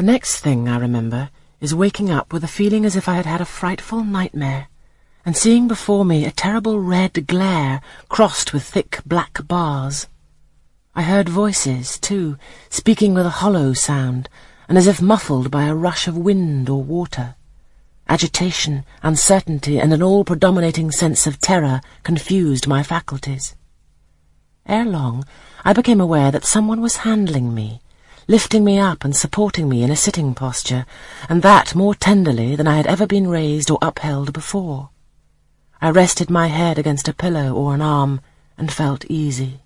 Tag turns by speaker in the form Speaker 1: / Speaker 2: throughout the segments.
Speaker 1: The next thing I remember is waking up with a feeling as if I had had a frightful nightmare, and seeing before me a terrible red glare crossed with thick black bars. I heard voices, too, speaking with a hollow sound, and as if muffled by a rush of wind or water. Agitation, uncertainty, and an all-predominating sense of terror confused my faculties. Ere long, I became aware that someone was handling me, lifting me up and supporting me in a sitting posture, and that more tenderly than I had ever been raised or upheld before. I rested my head against a pillow or an arm and felt easy.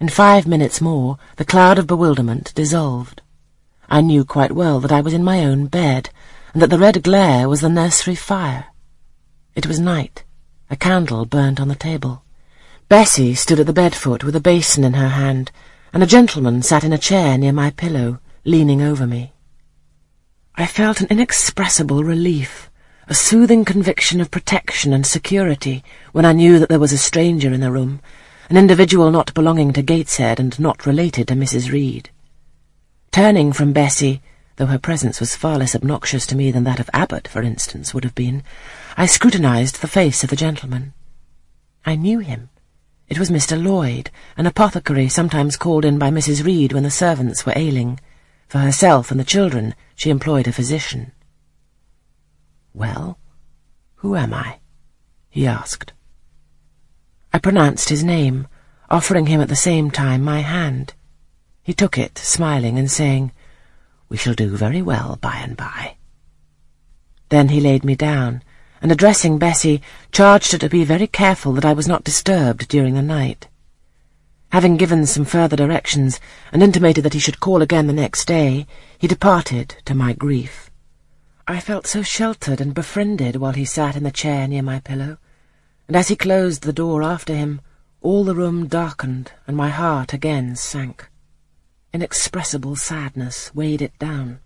Speaker 1: In five minutes more, the cloud of bewilderment dissolved. I knew quite well that I was in my own bed, and that the red glare was the nursery fire. It was night. A candle burnt on the table. Bessie stood at the bed foot with a basin in her hand, and a gentleman sat in a chair near my pillow, leaning over me. I felt an inexpressible relief, a soothing conviction of protection and security when I knew that there was a stranger in the room, an individual not belonging to Gateshead and not related to Mrs. Reed. Turning from Bessie, though her presence was far less obnoxious to me than that of Abbot, for instance, would have been, I scrutinized the face of the gentleman. I knew him. It was Mr. Lloyd, an apothecary sometimes called in by Mrs. Reed when the servants were ailing. For herself and the children she employed a physician. Well, who am I? he asked. I pronounced his name, offering him at the same time my hand. He took it, smiling and saying, We shall do very well by and by. Then he laid me down, and addressing Bessie, charged her to be very careful that I was not disturbed during the night. Having given some further directions, and intimated that he should call again the next day, he departed, to my grief. I felt so sheltered and befriended while he sat in the chair near my pillow, and as he closed the door after him, all the room darkened, and my heart again sank. Inexpressible sadness weighed it down.